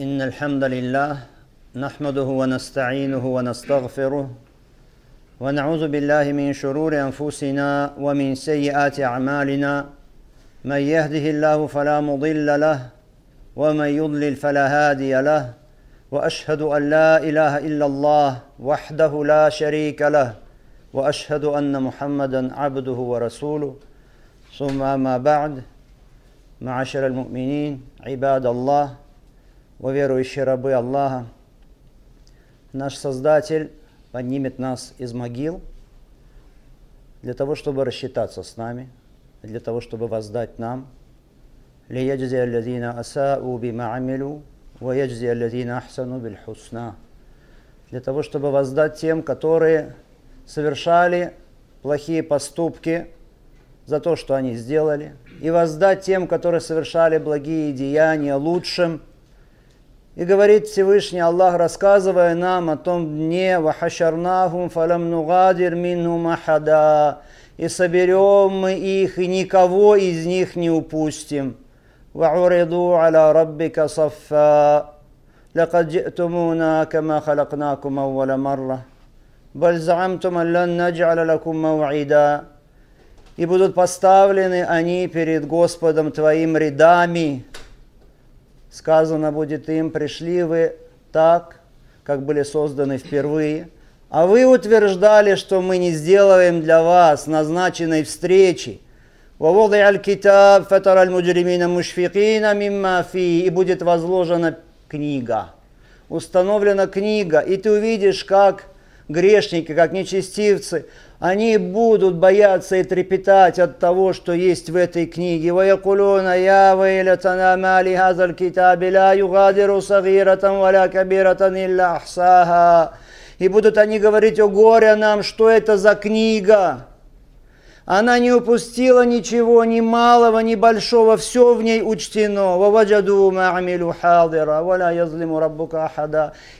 إن الحمد لله نحمده ونستعينه ونستغفره ونعوذ بالله من شرور أنفسنا ومن سيئات أعمالنا. من يهده الله فلا مضل له ومن يضلل فلا هادي له وأشهد أن لا إله إلا الله وحده لا شريك له وأشهد أن محمدا عبده ورسوله. ثم ما بعد معاشر المؤمنين عباد الله о верующие рабы Аллаха, наш Создатель поднимет нас из могил для того, чтобы рассчитаться с нами, для того, чтобы воздать нам. ليجزي الذين أساءوا بما عملوا ويجزي الذين أحسنوا بالحسنى для того, чтобы воздать тем, которые совершали плохие поступки за то, что они сделали, и воздать тем, которые совершали благие деяния лучшим – и говорит Всевышний Аллах, рассказывая нам о том дне, «Вахашарнахум фалам нугадир минхум ахада» «И соберем мы их, и никого из них не упустим». «Ва'уриду аля раббика саффа» «Лакад джитумуна кама халакнакум аввала марра» «Баль заамтум аллан наджа'ла лакум мау'iда» И будут поставлены они перед Господом Твоим рядами, Сказано будет им, пришли вы так, как были созданы впервые, а вы утверждали, что мы не сделаем для вас назначенной встречи. ووضع الكتاب فترى المجرمين مشفقين مما فيه и будет возложена книга. Установлена книга, и ты увидишь, как грешники, как нечестивцы, они будут бояться и трепетать от того, что есть в этой книге. ويقولون يا ويلتنا ما لهذا الكتاب لا يغادر صغيرة ولا كبيرة إلا أحصاها. И будут они говорить, о горе нам, что это за книга? она не упустила ничего, ни малого, ни большого, все в ней учтено.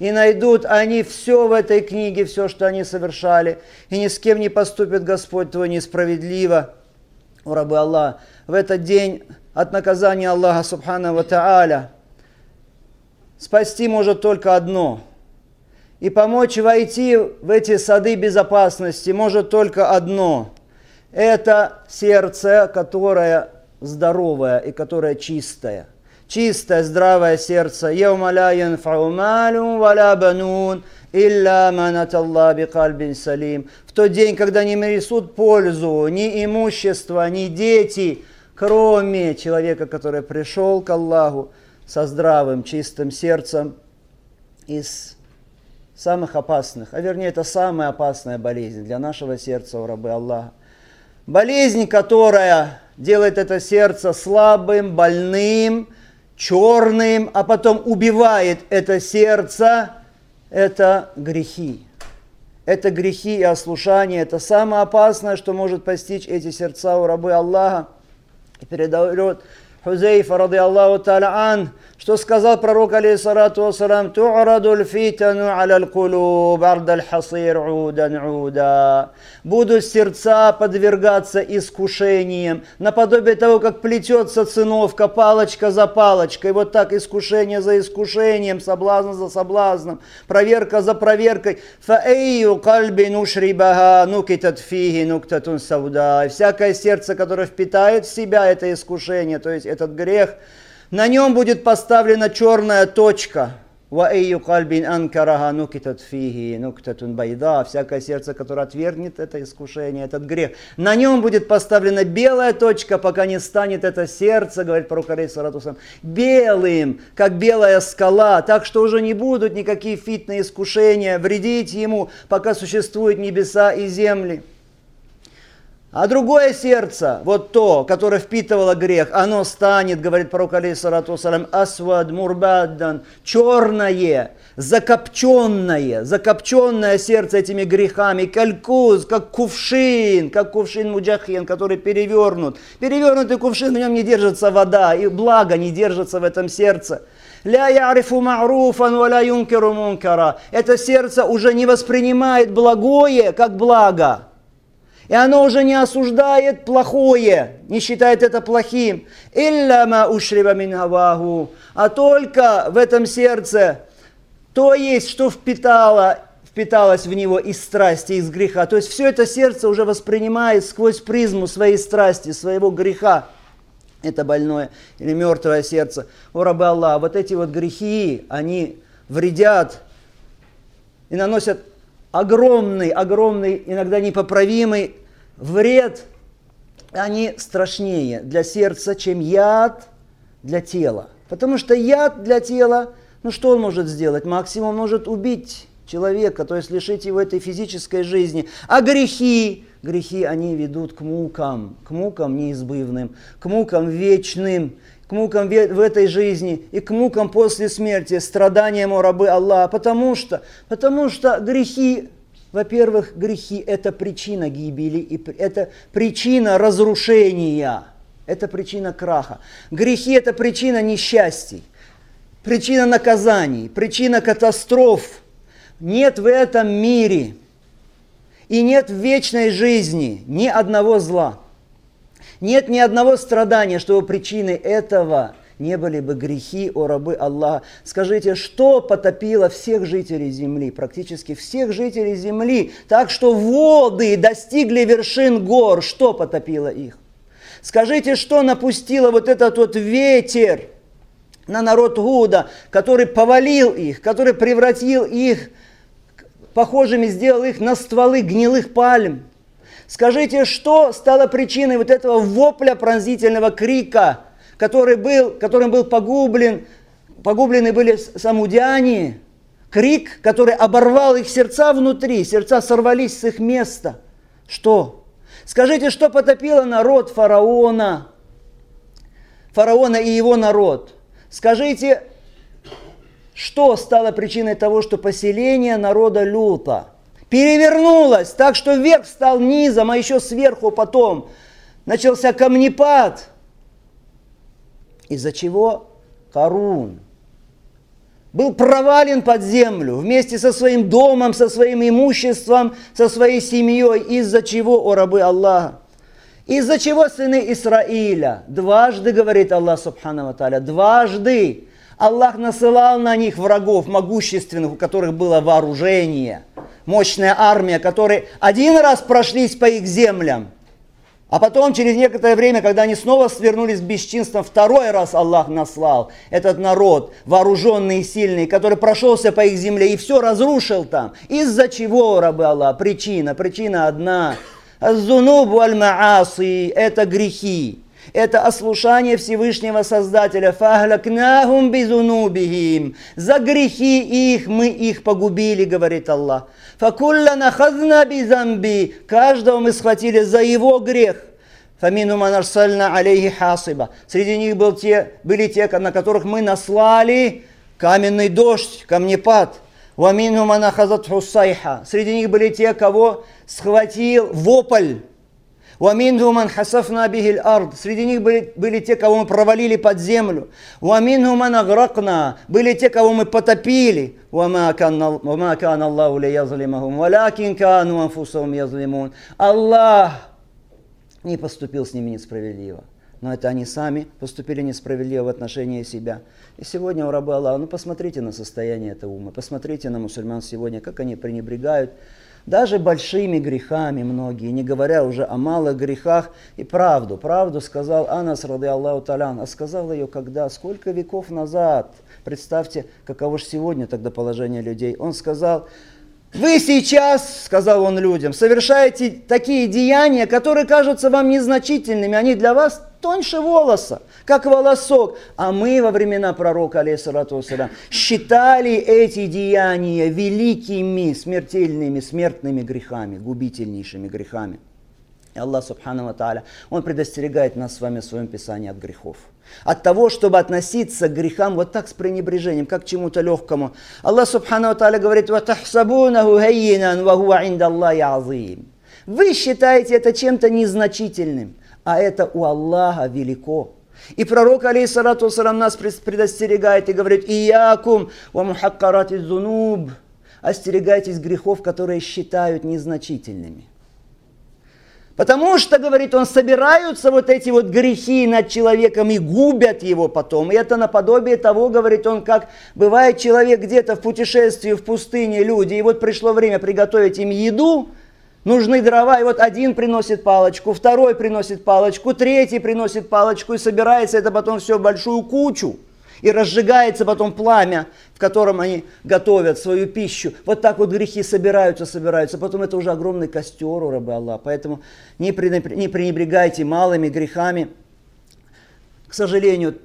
И найдут они все в этой книге, все, что они совершали. И ни с кем не поступит Господь твой несправедливо. У рабы Аллах, в этот день от наказания Аллаха Субхану Ва Тааля спасти может только одно – и помочь войти в эти сады безопасности может только одно – это сердце, которое здоровое и которое чистое. Чистое, здравое сердце. Фаумалю валя банун илля манат Аллах бикальбин салим. В тот день, когда не несут пользу ни имущество, ни дети, кроме человека, который пришел к Аллаху со здравым, чистым сердцем из самых опасных, а вернее это самая опасная болезнь для нашего сердца у рабы Аллаха. Болезнь, которая делает это сердце слабым, больным, черным, а потом убивает это сердце, это грехи. Это грехи и ослушание. Это самое опасное, что может постичь эти сердца у рабы Аллаха. И передает Хузейфа, рады Аллаху ан, что сказал пророк, алейхиссалату вассалам, «Ту'раду фитану аля кулуб арда хасир удан уда». Будут сердца подвергаться искушениям, наподобие того, как плетется циновка, палочка за палочкой, вот так искушение за искушением, соблазн за соблазном, проверка за проверкой. «Фаэйю кальби нушрибаха нукитат фиги нуктатун сауда». Всякое сердце, которое впитает в себя это искушение, то есть этот грех, на нем будет поставлена черная точка. Всякое сердце, которое отвергнет это искушение, этот грех. На нем будет поставлена белая точка, пока не станет это сердце, говорит Пророк, Саратусам, белым, как белая скала, так что уже не будут никакие фитные искушения вредить ему, пока существуют небеса и земли. А другое сердце, вот то, которое впитывало грех, оно станет, говорит пророк алейхиссалату салам, асвад мурбаддан, черное, закопченное, закопченное сердце этими грехами, калькуз, как кувшин, как кувшин муджахин, который перевернут. Перевернутый кувшин, в нем не держится вода, и благо не держится в этом сердце. Ля ярифу ма'руфан ва ля юнкеру мункара. Это сердце уже не воспринимает благое как благо И оно уже не осуждает плохое, не считает это плохим. Илляма ушриба мингаваху. А только в этом сердце то есть, что впитало, впиталось в него из страсти, из греха. То есть все это сердце уже воспринимает сквозь призму своей страсти, своего греха. Это больное или мертвое сердце. О, рабы Аллах, вот эти вот грехи, они вредят и наносят огромный, огромный, иногда непоправимый вред. Они страшнее для сердца, чем яд для тела. Потому что яд для тела, ну что он может сделать? Максимум может убить человека, то есть лишить его этой физической жизни. А грехи, грехи, они ведут к мукам, к мукам неизбывным, к мукам вечным, к мукам в этой жизни и к мукам после смерти, страданиям у рабы Аллаха. Потому что, потому что грехи, во-первых, грехи – это причина гибели, и это причина разрушения, это причина краха. Грехи – это причина несчастий, причина наказаний, причина катастроф. Нет в этом мире и нет в вечной жизни ни одного зла – нет ни одного страдания, чтобы причиной этого не были бы грехи, о рабы Аллаха. Скажите, что потопило всех жителей земли, практически всех жителей земли, так что воды достигли вершин гор, что потопило их? Скажите, что напустило вот этот вот ветер на народ Гуда, который повалил их, который превратил их, похожими сделал их на стволы гнилых пальм. Скажите, что стало причиной вот этого вопля пронзительного крика, который был, которым был погублен, погублены были самудяне, крик, который оборвал их сердца внутри, сердца сорвались с их места. Что? Скажите, что потопило народ фараона, фараона и его народ? Скажите, что стало причиной того, что поселение народа Люта – перевернулась так, что верх стал низом, а еще сверху потом начался камнепад. Из-за чего Карун был провален под землю вместе со своим домом, со своим имуществом, со своей семьей. Из-за чего, о рабы Аллаха? Из-за чего сыны Исраиля? Дважды, говорит Аллах Субхану Тааля, дважды Аллах насылал на них врагов могущественных, у которых было вооружение – мощная армия, которые один раз прошлись по их землям, а потом, через некоторое время, когда они снова свернулись к бесчинствам, второй раз Аллах наслал этот народ, вооруженный и сильный, который прошелся по их земле и все разрушил там. Из-за чего, рабы Аллах? Причина, причина одна. Зунуб аль это грехи. Это ослушание Всевышнего Создателя. Фахлакнахум бизунубихим. За грехи их мы их погубили, говорит Аллах. Факулля нахазна бизамби. Каждого мы схватили за его грех. Фамину манарсальна алейхи хасиба. Среди них был те, были те, на которых мы наслали каменный дождь, камнепад. Вамину манахазат хусайха. Среди них были те, кого схватил вопль. Уаминхуман хасафна бихиль ард. Среди них были, были те, кого мы провалили под землю. Уаминхуман агракна. Были те, кого мы потопили. وما كان وما كان الله ليظلمهم ولكن كانوا أنفسهم يظلمون Аллах не поступил с ними несправедливо. Но это они сами поступили несправедливо в отношении себя. И сегодня у раба Аллаха, ну посмотрите на состояние этого ума, посмотрите на мусульман сегодня, как они пренебрегают даже большими грехами многие, не говоря уже о малых грехах, и правду, правду сказал Анас, рады Аллаху Талян, а сказал ее когда, сколько веков назад, представьте, каково же сегодня тогда положение людей, он сказал, вы сейчас, сказал он людям, совершаете такие деяния, которые кажутся вам незначительными, они для вас тоньше волоса, как волосок. А мы во времена пророка, алейсалату считали эти деяния великими, смертельными, смертными грехами, губительнейшими грехами. И Аллах Субхану Ва Он предостерегает нас с вами в своем Писании от грехов. От того, чтобы относиться к грехам вот так с пренебрежением, как к чему-то легкому. Аллах Субхану Тааля говорит. Вы считаете это чем-то незначительным, а это у Аллаха велико. И пророк, алейхиссалату вассалам, нас предостерегает и говорит, «Иякум ва мухаккарати зунуб». Остерегайтесь грехов, которые считают незначительными. Потому что, говорит он, собираются вот эти вот грехи над человеком и губят его потом. И это наподобие того, говорит он, как бывает человек где-то в путешествии в пустыне, люди, и вот пришло время приготовить им еду, нужны дрова, и вот один приносит палочку, второй приносит палочку, третий приносит палочку, и собирается это потом все в большую кучу и разжигается потом пламя, в котором они готовят свою пищу. Вот так вот грехи собираются, собираются. Потом это уже огромный костер у рабы Аллаха. Поэтому не пренебрегайте малыми грехами. К сожалению,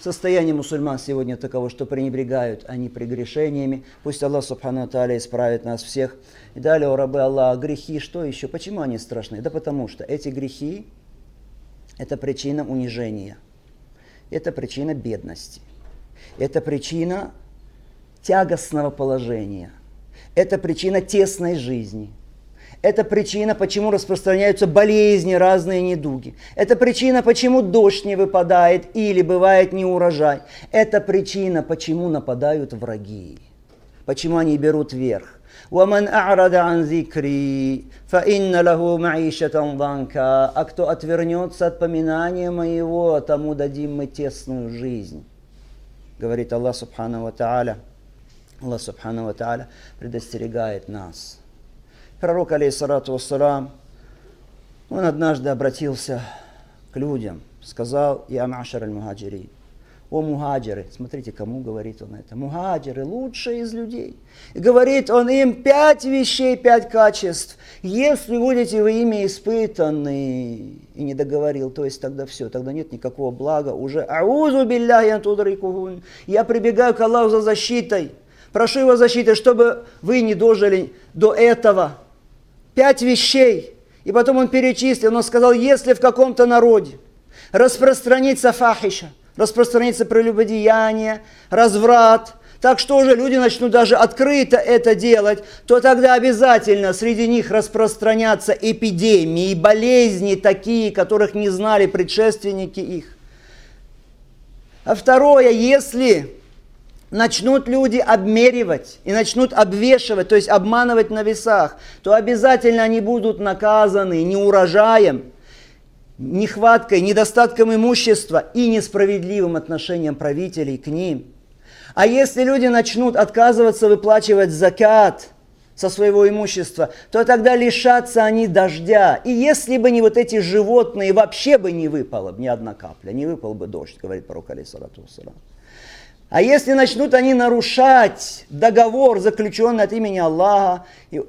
состояние мусульман сегодня таково, что пренебрегают они прегрешениями. Пусть Аллах Субхану Тааля исправит нас всех. И далее, о рабы Аллаха, грехи, что еще? Почему они страшны? Да потому что эти грехи – это причина унижения, это причина бедности – это причина тягостного положения. Это причина тесной жизни. Это причина, почему распространяются болезни, разные недуги. Это причина, почему дождь не выпадает или бывает неурожай. Это причина, почему нападают враги. Почему они берут верх. ومن أعرض عن ذكري فإن له معيشة ضنكا. А кто отвернется от поминания моего, тому дадим мы тесную жизнь говорит Аллах Субхану Ва Тааля. Аллах Субхану Ва Тааля предостерегает нас. Пророк, алейхиссалату вассалам, он однажды обратился к людям, сказал, «Я машар аль-мухаджирин». О мухаджиры, смотрите, кому говорит он это. Мухаджиры, лучшие из людей. И говорит он им пять вещей, пять качеств. Если будете вы ими испытаны, и не договорил, то есть тогда все, тогда нет никакого блага уже. Аузу билляхи Я прибегаю к Аллаху за защитой. Прошу его защиты, чтобы вы не дожили до этого. Пять вещей. И потом он перечислил, он сказал, если в каком-то народе распространится фахиша, распространится прелюбодеяние, разврат, так что уже люди начнут даже открыто это делать, то тогда обязательно среди них распространятся эпидемии, болезни такие, которых не знали предшественники их. А второе, если начнут люди обмеривать и начнут обвешивать, то есть обманывать на весах, то обязательно они будут наказаны неурожаем, нехваткой, недостатком имущества и несправедливым отношением правителей к ним. А если люди начнут отказываться выплачивать закат со своего имущества, то тогда лишатся они дождя. И если бы не вот эти животные, вообще бы не выпало ни одна капля, не выпал бы дождь, говорит пророк Алисалату а если начнут они нарушать договор, заключенный от имени Аллаха,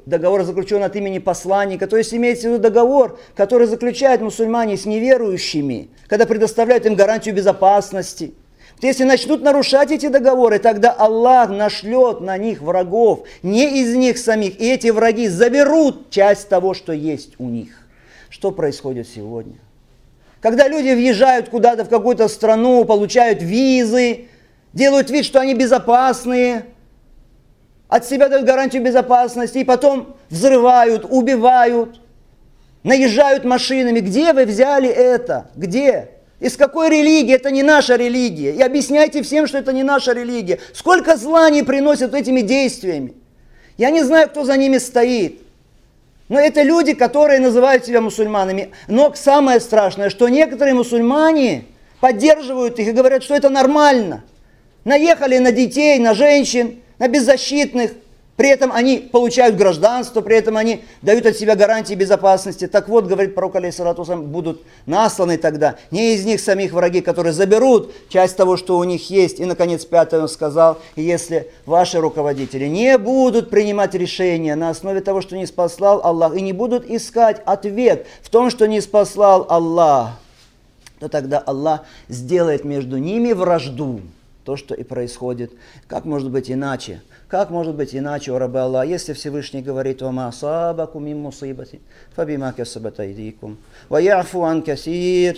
договор, заключенный от имени посланника, то есть имеется в виду договор, который заключают мусульмане с неверующими, когда предоставляют им гарантию безопасности. Если начнут нарушать эти договоры, тогда Аллах нашлет на них врагов, не из них самих, и эти враги заберут часть того, что есть у них. Что происходит сегодня? Когда люди въезжают куда-то в какую-то страну, получают визы, делают вид, что они безопасные, от себя дают гарантию безопасности, и потом взрывают, убивают, наезжают машинами. Где вы взяли это? Где? Из какой религии? Это не наша религия. И объясняйте всем, что это не наша религия. Сколько зла они приносят этими действиями. Я не знаю, кто за ними стоит. Но это люди, которые называют себя мусульманами. Но самое страшное, что некоторые мусульмане поддерживают их и говорят, что это нормально – наехали на детей, на женщин, на беззащитных. При этом они получают гражданство, при этом они дают от себя гарантии безопасности. Так вот, говорит пророк алейхиссалату будут насланы тогда не из них самих враги, которые заберут часть того, что у них есть. И, наконец, пятое он сказал, если ваши руководители не будут принимать решения на основе того, что не спаслал Аллах, и не будут искать ответ в том, что не спаслал Аллах, то тогда Аллах сделает между ними вражду то, что и происходит. Как может быть иначе? Как может быть иначе, у раба Аллах, если Всевышний говорит «Вама асабаку мим мусибати, фабима касабат айдикум, ва яфу ан касир»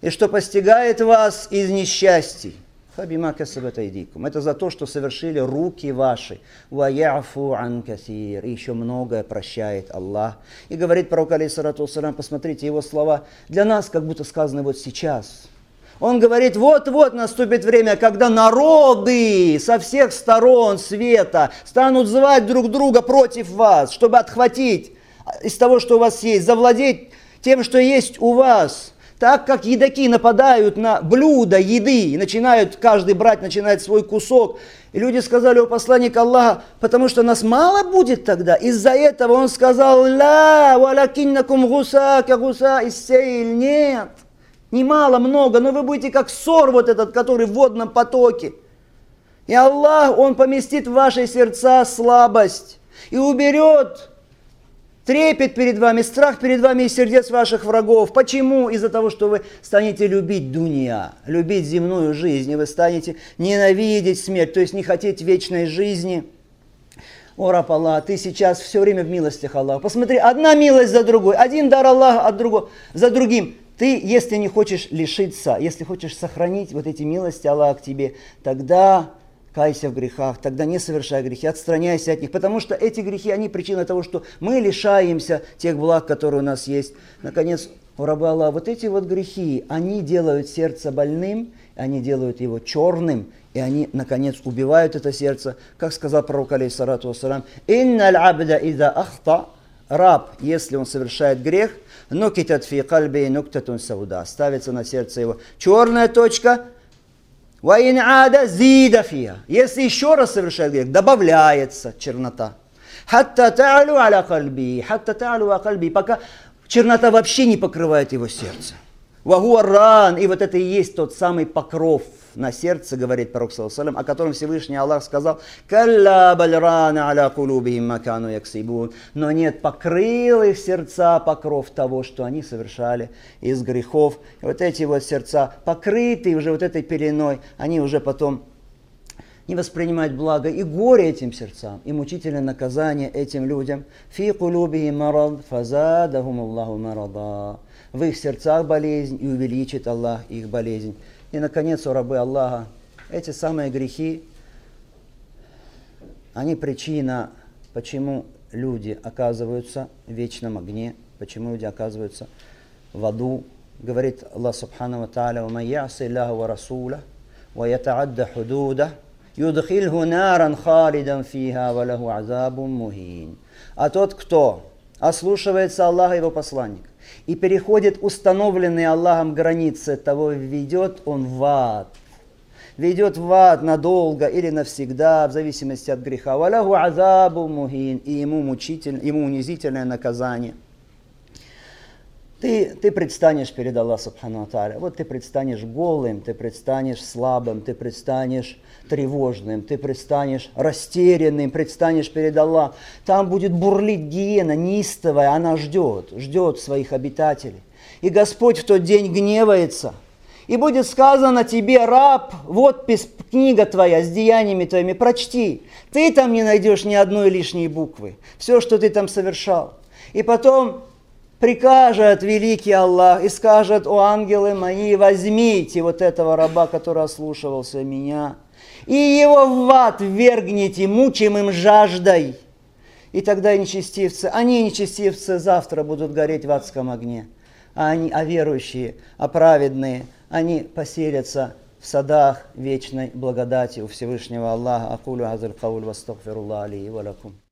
и что постигает вас из несчастий. Фабима касабат айдикум. Это за то, что совершили руки ваши. Ва яфу ан касир. И еще многое прощает Аллах. И говорит пророк, алейсалату посмотрите его слова, для нас как будто сказаны вот сейчас – он говорит, вот-вот наступит время, когда народы со всех сторон света станут звать друг друга против вас, чтобы отхватить из того, что у вас есть, завладеть тем, что есть у вас. Так как едоки нападают на блюдо еды и начинают, каждый брать начинает свой кусок. И люди сказали у посланника Аллаха, потому что нас мало будет тогда. Из-за этого он сказал, ла, валакиннакум гуса, гуса иссейль. Нет, не мало, много, но вы будете как сор вот этот, который в водном потоке. И Аллах, Он поместит в ваши сердца слабость и уберет трепет перед вами, страх перед вами из сердец ваших врагов. Почему? Из-за того, что вы станете любить дуния, любить земную жизнь, и вы станете ненавидеть смерть, то есть не хотеть вечной жизни. О, раб Аллах, ты сейчас все время в милостях Аллаха. Посмотри, одна милость за другой, один дар Аллаха от другого, за другим. Ты, если не хочешь лишиться, если хочешь сохранить вот эти милости Аллаха к тебе, тогда кайся в грехах, тогда не совершай грехи, отстраняйся от них, потому что эти грехи, они причина того, что мы лишаемся тех благ, которые у нас есть. Наконец, у раба Аллах, вот эти вот грехи, они делают сердце больным, они делают его черным, и они, наконец, убивают это сердце, как сказал пророк, алейхиссалату вассалам, «Инналь абда ида ахта» Раб, если он совершает грех, нукитат фи кальби нуктатун сауда, ставится на сердце его черная точка, Ваин ада зида фия. Если еще раз совершает грех, добавляется чернота. Хатта та'алу аля кальби. Хатта та'алу аля кальби. Пока чернота вообще не покрывает его сердце. Вагуаран. И вот это и есть тот самый покров на сердце, говорит пророк, саллаллаху о котором Всевышний Аллах сказал, «Калла бальрана аля кулубихим макану яксибун». Но нет, покрыл их сердца покров того, что они совершали из грехов. И вот эти вот сердца, покрытые уже вот этой пеленой, они уже потом не воспринимают благо и горе этим сердцам, и мучительное наказание этим людям. Фи кулубихи марад фазадахум Аллаху марада. В их сердцах болезнь и увеличит Аллах их болезнь. И, наконец, у рабы Аллаха, эти самые грехи, они причина, почему люди оказываются в вечном огне, почему люди оказываются в аду. Говорит Аллах Субхану Ва Тааля, «Вама яси Аллаху ва Расуля, ва ятаадда худуда, юдхильху наран халидан фиха, ва лаху азабун мухин». А тот, кто ослушивается Аллаха его посланника, и переходит установленные Аллахом границы, того ведет он в ад. Ведет в ад надолго или навсегда, в зависимости от греха. Валяху азабу мухин, и ему, мучитель, ему унизительное наказание. Ты, ты предстанешь перед Аллахом Субхану Аталя. Вот ты предстанешь голым, ты предстанешь слабым, ты предстанешь тревожным, ты предстанешь растерянным, предстанешь перед Аллахом. Там будет бурлить гиена неистовая, она ждет, ждет своих обитателей. И Господь в тот день гневается. И будет сказано тебе, раб, вот книга твоя с деяниями твоими, прочти. Ты там не найдешь ни одной лишней буквы. Все, что ты там совершал. И потом прикажет великий Аллах и скажет, о ангелы мои, возьмите вот этого раба, который ослушивался меня, и его в ад вергните мучимым жаждой. И тогда нечестивцы, они нечестивцы завтра будут гореть в адском огне. А, они, а верующие, а праведные, они поселятся в садах вечной благодати у Всевышнего Аллаха. Акулю азаль кауль вастагфируллах алейhi валакум.